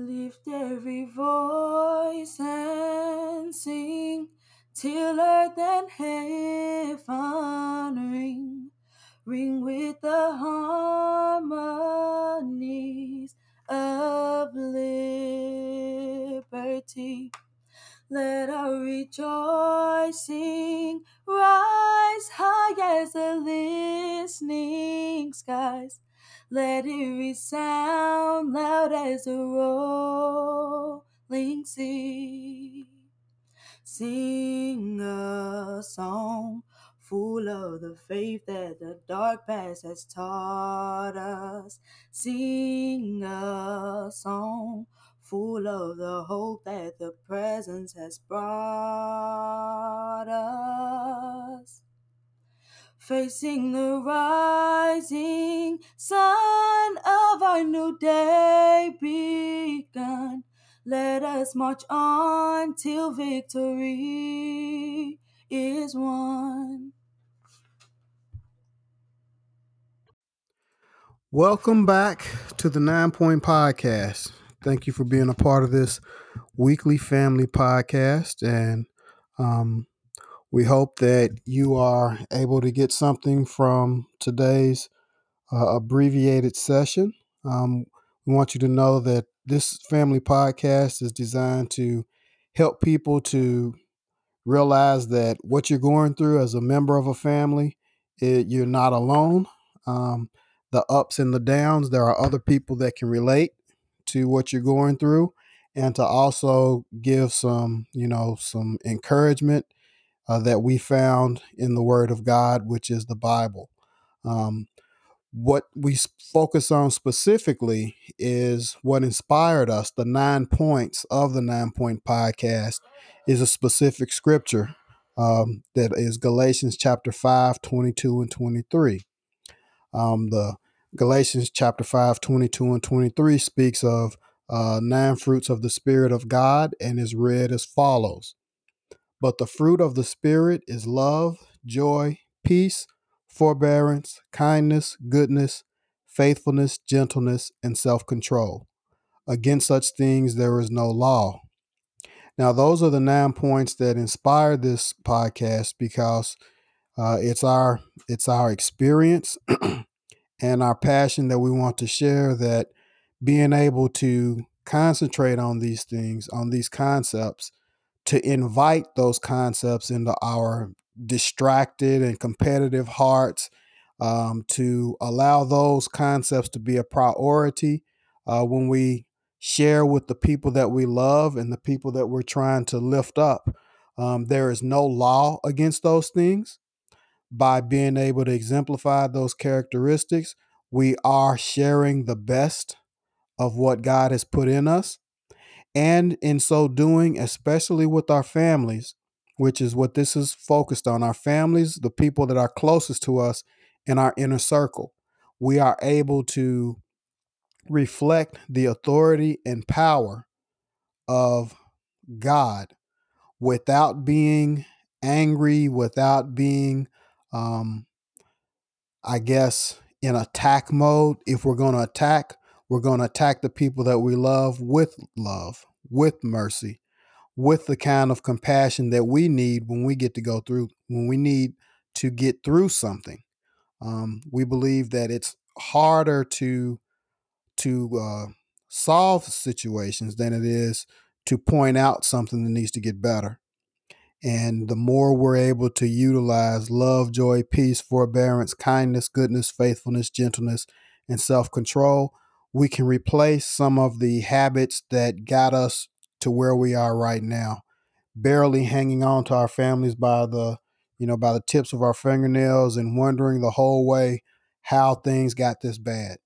Lift every voice and sing till earth and heaven ring, ring with the harmonies of liberty. Let our rejoicing rise high as the listening skies. Let it resound loud as a rolling sea. Sing a song full of the faith that the dark past has taught us. Sing a song full of the hope that the presence has brought us. Facing the rising sun of our new day begun. Let us march on till victory is won. Welcome back to the Nine Point Podcast. Thank you for being a part of this weekly family podcast. And um, we hope that you are able to get something from today's uh, abbreviated session. Um, we want you to know that this family podcast is designed to help people to realize that what you're going through as a member of a family, it, you're not alone. Um, the ups and the downs. There are other people that can relate to what you're going through and to also give some, you know, some encouragement uh, that we found in the Word of God, which is the Bible. Um, what we focus on specifically is what inspired us. The nine points of the nine point podcast is a specific scripture um, that is Galatians chapter 5, 22 and 23. Um, the Galatians chapter 5, 22 and 23 speaks of uh, nine fruits of the Spirit of God and is read as follows But the fruit of the Spirit is love, joy, peace, forbearance, kindness, goodness, faithfulness, gentleness, and self control. Against such things there is no law. Now, those are the nine points that inspire this podcast because uh, it's our it's our experience and our passion that we want to share that being able to concentrate on these things, on these concepts, to invite those concepts into our distracted and competitive hearts, um, to allow those concepts to be a priority uh, when we share with the people that we love and the people that we're trying to lift up. Um, there is no law against those things by being able to exemplify those characteristics, we are sharing the best of what God has put in us. And in so doing, especially with our families, which is what this is focused on our families, the people that are closest to us in our inner circle, we are able to reflect the authority and power of God without being angry, without being um, I guess, in attack mode. If we're going to attack, we're going to attack the people that we love with love, with mercy, with the kind of compassion that we need when we get to go through, when we need to get through something. Um, we believe that it's harder to to uh, solve situations than it is to point out something that needs to get better. And the more we're able to utilize love, joy, peace, forbearance, kindness, goodness, faithfulness, gentleness, and self control, we can replace some of the habits that got us to where we are right now. Barely hanging on to our families by the, you know, by the tips of our fingernails and wondering the whole way how things got this bad.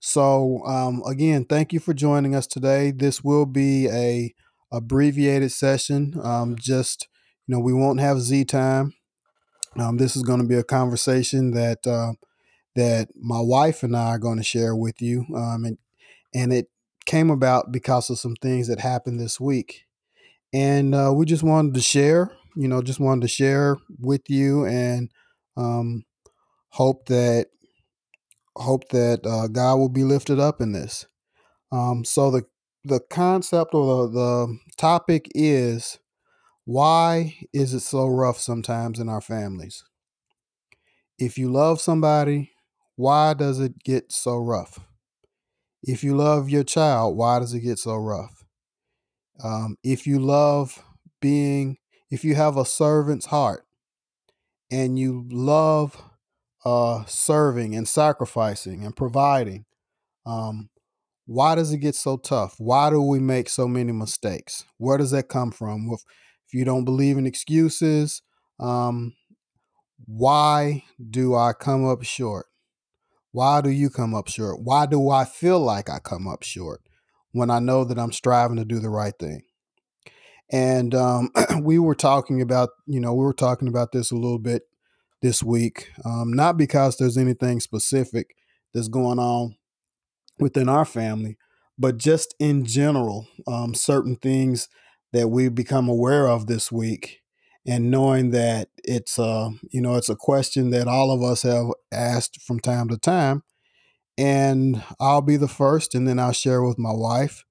So, um, again, thank you for joining us today. This will be a abbreviated session. Um, just you know, we won't have Z time. Um, this is going to be a conversation that uh, that my wife and I are going to share with you, um, and and it came about because of some things that happened this week, and uh, we just wanted to share. You know, just wanted to share with you and um, hope that hope that uh, God will be lifted up in this. Um, so the the concept or the, the topic is why is it so rough sometimes in our families? If you love somebody, why does it get so rough? If you love your child, why does it get so rough? Um, if you love being, if you have a servant's heart and you love uh, serving and sacrificing and providing, um, why does it get so tough? Why do we make so many mistakes? Where does that come from? If, if you don't believe in excuses, um, why do I come up short? Why do you come up short? Why do I feel like I come up short when I know that I'm striving to do the right thing? And um, we were talking about, you know, we were talking about this a little bit this week, um, not because there's anything specific that's going on within our family, but just in general, um, certain things that we become aware of this week and knowing that it's uh you know it's a question that all of us have asked from time to time and I'll be the first and then I'll share with my wife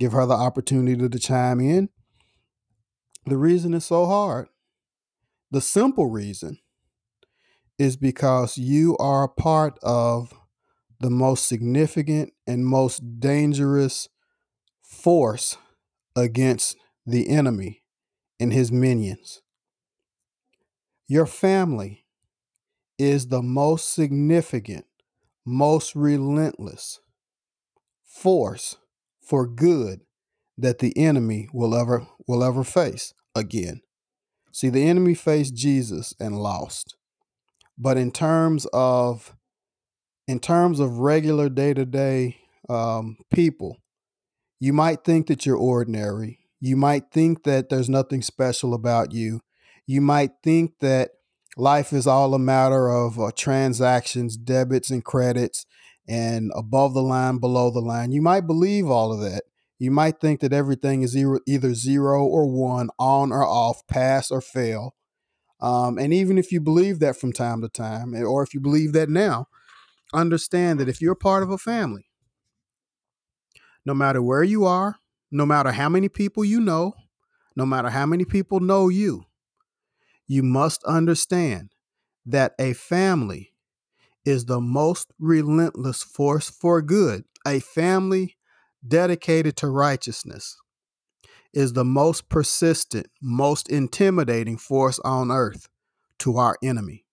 give her the opportunity to chime in the reason it's so hard the simple reason is because you are a part of the most significant and most dangerous force against the enemy and his minions. Your family is the most significant, most relentless force for good that the enemy will ever will ever face again. See, the enemy faced Jesus and lost. But in terms of in terms of regular day-to-day um, people, you might think that you're ordinary. You might think that there's nothing special about you. You might think that life is all a matter of uh, transactions, debits, and credits, and above the line, below the line. You might believe all of that. You might think that everything is either zero or one, on or off, pass or fail. Um, and even if you believe that from time to time, eh, or if you believe that now, understand that if you're part of a family, no matter where you are, no matter how many people you know, no matter how many people know you, you must understand that a family is the most relentless force for good. A family dedicated to righteousness is the most persistent, most intimidating force on earth to our enemy.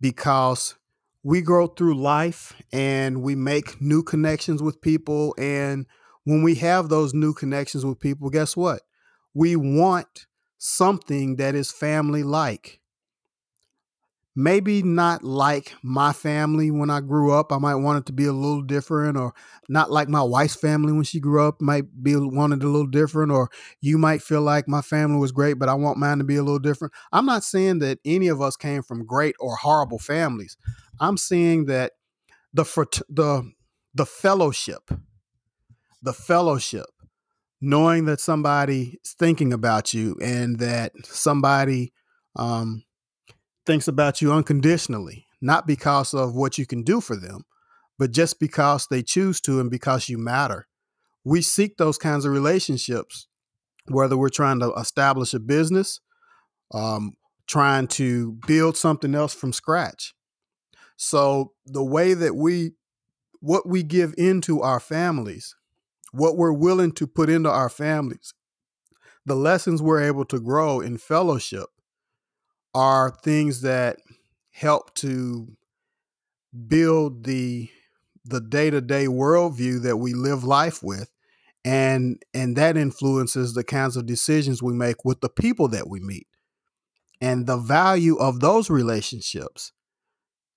Because we grow through life and we make new connections with people. And when we have those new connections with people, guess what? We want something that is family like. Maybe not like my family when I grew up. I might want it to be a little different, or not like my wife's family when she grew up, might be wanted a little different, or you might feel like my family was great, but I want mine to be a little different. I'm not saying that any of us came from great or horrible families. I'm saying that the the the fellowship, the fellowship, knowing that somebody is thinking about you and that somebody um, thinks about you unconditionally, not because of what you can do for them, but just because they choose to and because you matter. We seek those kinds of relationships, whether we're trying to establish a business, um, trying to build something else from scratch. So the way that we what we give into our families, what we're willing to put into our families, the lessons we're able to grow in fellowship are things that help to build the the day-to-day worldview that we live life with and and that influences the kinds of decisions we make with the people that we meet. And the value of those relationships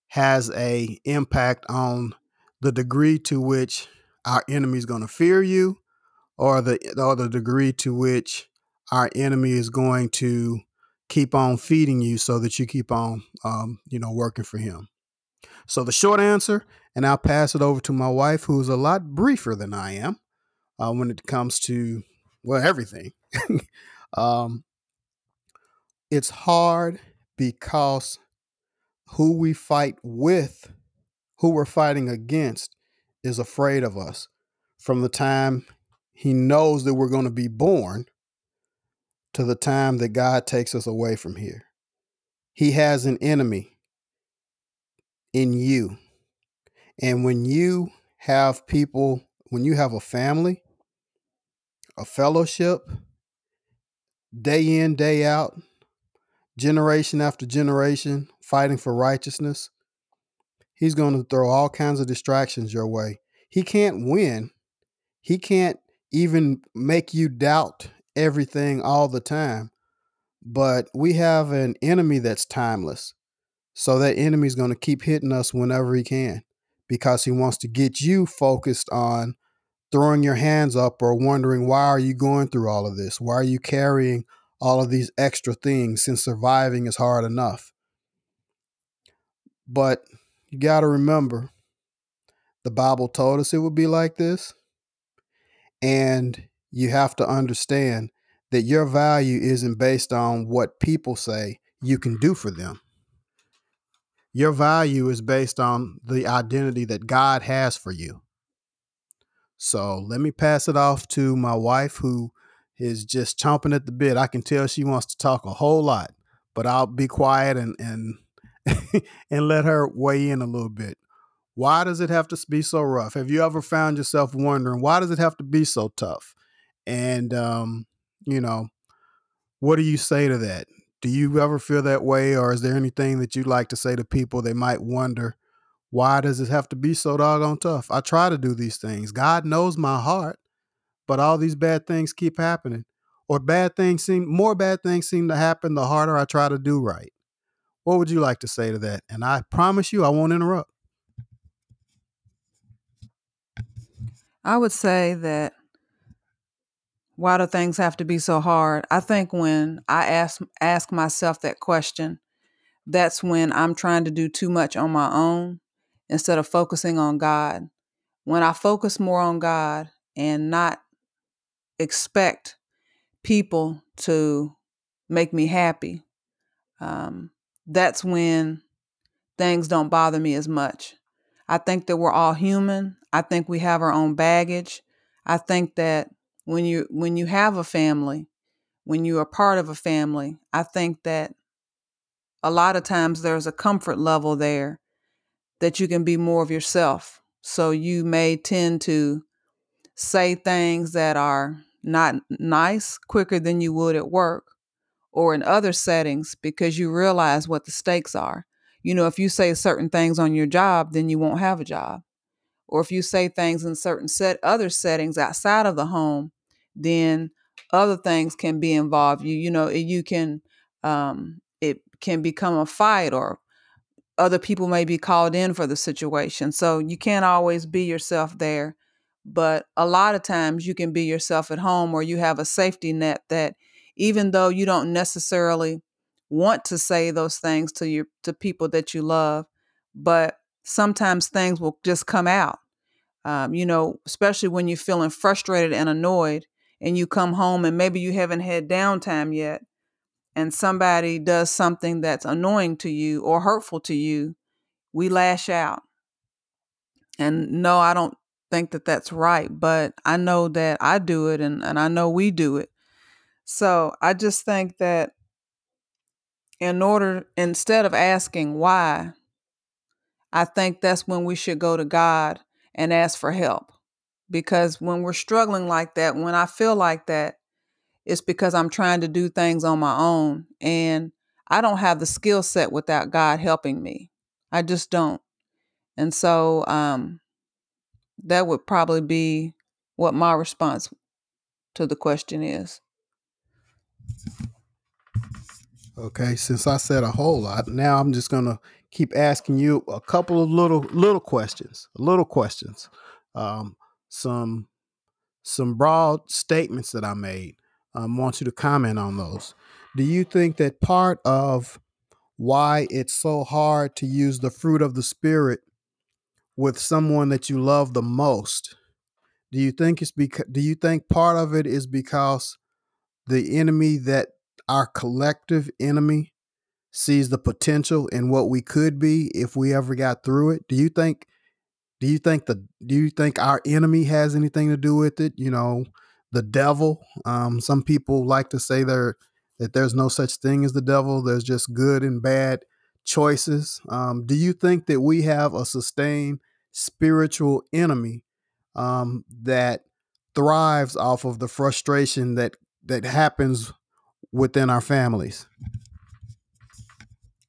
has a impact on the degree to which our enemy is going to fear you or the or the degree to which our enemy is going to keep on feeding you so that you keep on um, you know working for him. So the short answer and i'll pass it over to my wife who's a lot briefer than i am uh, when it comes to well everything. Um, it's hard because who we fight with, who we're fighting against, is afraid of us from the time he knows that we're going to be born to the time that God takes us away from here. He has an enemy in you. And when you have people, when you have a family, a fellowship, day in, day out, generation after generation, fighting for righteousness, he's going to throw all kinds of distractions your way. He can't win. He can't even make you doubt everything all the time. But we have an enemy that's timeless. So that enemy is going to keep hitting us whenever he can because he wants to get you focused on throwing your hands up or wondering why are you going through all of this? Why are you carrying all of these extra things since surviving is hard enough? But you got to remember the Bible told us it would be like this. And you have to understand that your value isn't based on what people say you can do for them. Your value is based on the identity that God has for you. So let me pass it off to my wife, who is just chomping at the bit. I can tell she wants to talk a whole lot, but I'll be quiet and and and let her weigh in a little bit. Why does it have to be so rough? Have you ever found yourself wondering why does it have to be so tough? And um, you know, what do you say to that? Do you ever feel that way, or is there anything that you'd like to say to people that might wonder, why does it have to be so doggone tough? I try to do these things. God knows my heart, but all these bad things keep happening. Or bad things seem more bad things seem to happen the harder I try to do right. What would you like to say to that? And I promise you I won't interrupt. I would say that why do things have to be so hard? I think when I ask ask myself that question, that's when I'm trying to do too much on my own instead of focusing on God. When I focus more on God and not expect people to make me happy, um, that's when things don't bother me as much. I think that we're all human. I think we have our own baggage. I think that when you when you have a family, when you are part of a family, I think that a lot of times there's a comfort level there that you can be more of yourself. So you may tend to say things that are not nice quicker than you would at work or in other settings because you realize what the stakes are. You know, if you say certain things on your job, then you won't have a job. Or if you say things in certain set other settings outside of the home, then other things can be involved. You you know you can um, it can become a fight or other people may be called in for the situation. So you can't always be yourself there. But a lot of times you can be yourself at home or you have a safety net that even though you don't necessarily want to say those things to your to people that you love, but sometimes things will just come out. Um, you know, especially when you're feeling frustrated and annoyed, and you come home and maybe you haven't had downtime yet and somebody does something that's annoying to you or hurtful to you, we lash out. And no, I don't think that that's right, but I know that I do it and, and I know we do it. So I just think that in order, instead of asking why, I think that's when we should go to God and ask for help. Because when we're struggling like that, when I feel like that, it's because I'm trying to do things on my own and I don't have the skill set without God helping me. I just don't. And so um, that would probably be what my response to the question is. Okay, since I said a whole lot, now I'm just gonna keep asking you a couple of little little questions, little questions. Um, some some broad statements that I made. I um, want you to comment on those. Do you think that part of why it's so hard to use the fruit of the spirit with someone that you love the most? Do you think it's because do you think part of it is because the enemy that our collective enemy sees the potential in what we could be if we ever got through it? Do you think do you think the do you think our enemy has anything to do with it? You know, the devil. Um, some people like to say there that there's no such thing as the devil. There's just good and bad choices. Um, do you think that we have a sustained spiritual enemy um, that thrives off of the frustration that that happens within our families?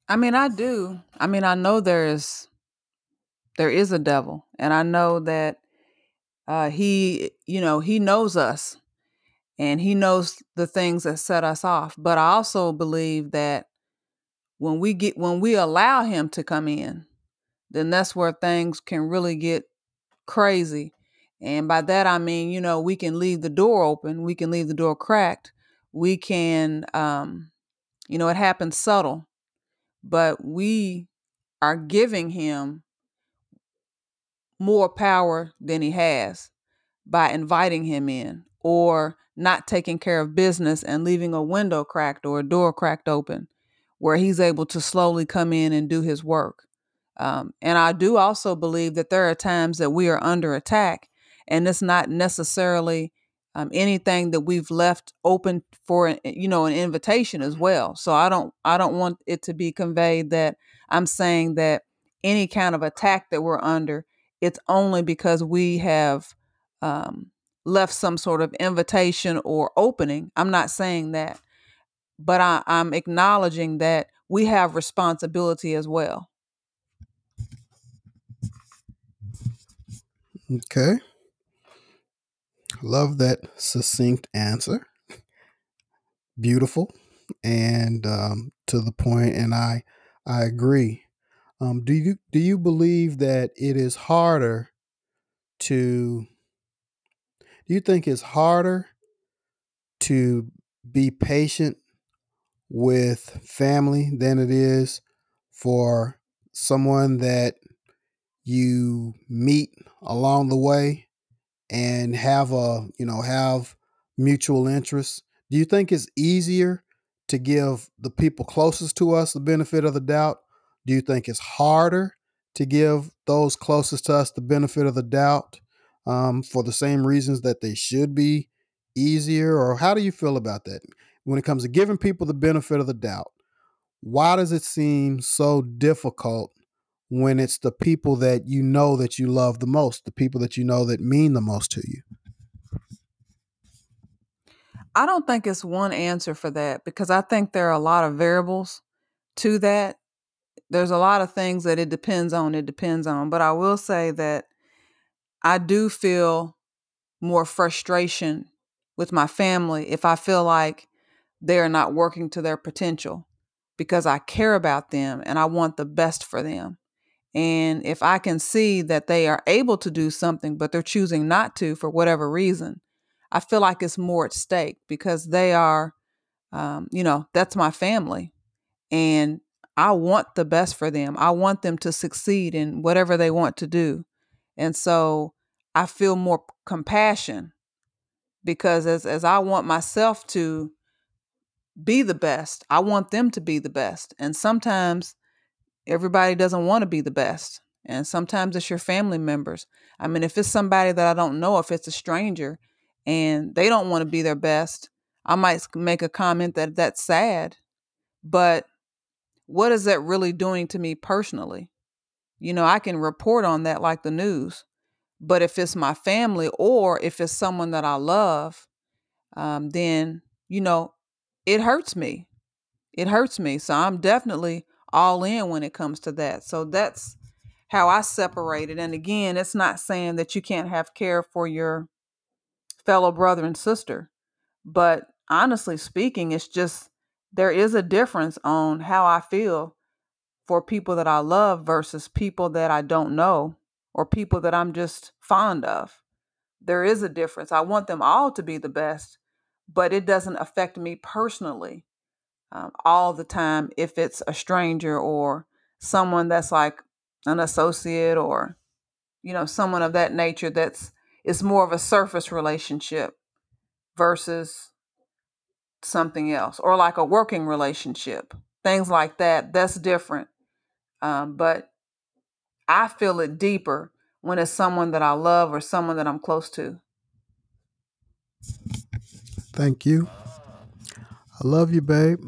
I mean, I do. I mean, I know there is there is a devil, and I know that uh, he, you know, he knows us, and he knows the things that set us off. But I also believe that when we get when we allow him to come in, then that's where things can really get crazy. And by that I mean, you know, we can leave the door open, we can leave the door cracked, we can um, you know, it happens subtle but we are giving him more power than he has by inviting him in or not taking care of business and leaving a window cracked or a door cracked open where he's able to slowly come in and do his work. Um, and I do also believe that there are times that we are under attack, and it's not necessarily um, anything that we've left open for you know an invitation as well. So i don't i don't want it to be conveyed that i'm saying that any kind of attack that we're under it's only because we have um, left some sort of invitation or opening. I'm not saying that but I, i'm acknowledging that we have responsibility as well. Okay Love that succinct answer. Beautiful and um, to the point, and I I agree. Um, do you do you believe that it is harder to? Do you think it's harder to be patient with family than it is for someone that you meet along the way and have a you know have mutual interests do you think it's easier to give the people closest to us the benefit of the doubt? Do you think it's harder to give those closest to us the benefit of the doubt um, for the same reasons that they should be easier? Or how do you feel about that? When it comes to giving people the benefit of the doubt why does it seem so difficult when it's the people that you know that you love the most, the people that you know that mean the most to you? I don't think it's one answer for that because I think there are a lot of variables to that. There's a lot of things that it depends on, it depends on. But I will say that I do feel more frustration with my family if I feel like they're not working to their potential because I care about them and I want the best for them. And if I can see that they are able to do something, but they're choosing not to for whatever reason, I feel like it's more at stake because they are, um, you know, that's my family. And I want the best for them. I want them to succeed in whatever they want to do. And so I feel more compassion because as, as I want myself to be the best, I want them to be the best. And sometimes everybody doesn't want to be the best. And sometimes it's your family members. I mean, if it's somebody that I don't know, if it's a stranger and they don't want to be their best, I might make a comment that that's sad. But what is that really doing to me personally? You know, I can report on that like the news. But if it's my family or if it's someone that I love, um, then, you know, it hurts me. It hurts me. So I'm definitely all in when it comes to that. So that's how I separate it. And again, it's not saying that you can't have care for your fellow brother and sister, but honestly speaking, it's just there is a difference on how I feel for people that I love versus people that I don't know or people that I'm just fond of. There is a difference. I want them all to be the best, but it doesn't affect me personally um, all the time if it's a stranger or someone that's like an associate or you know someone of that nature that's it's more of a surface relationship versus something else or like a working relationship things like that that's different um, but i feel it deeper when it's someone that I love or someone that I'm close to. Thank you. I love you, babe.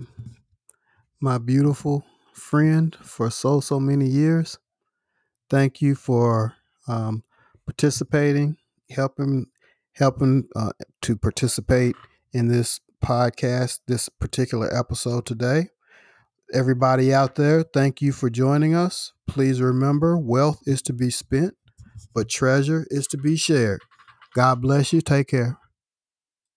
My beautiful friend for so, so many years. Thank you for um, participating, helping, helping uh, to participate in this podcast, this particular episode today. Everybody out there, thank you for joining us. Please remember wealth is to be spent, but treasure is to be shared. God bless you. Take care.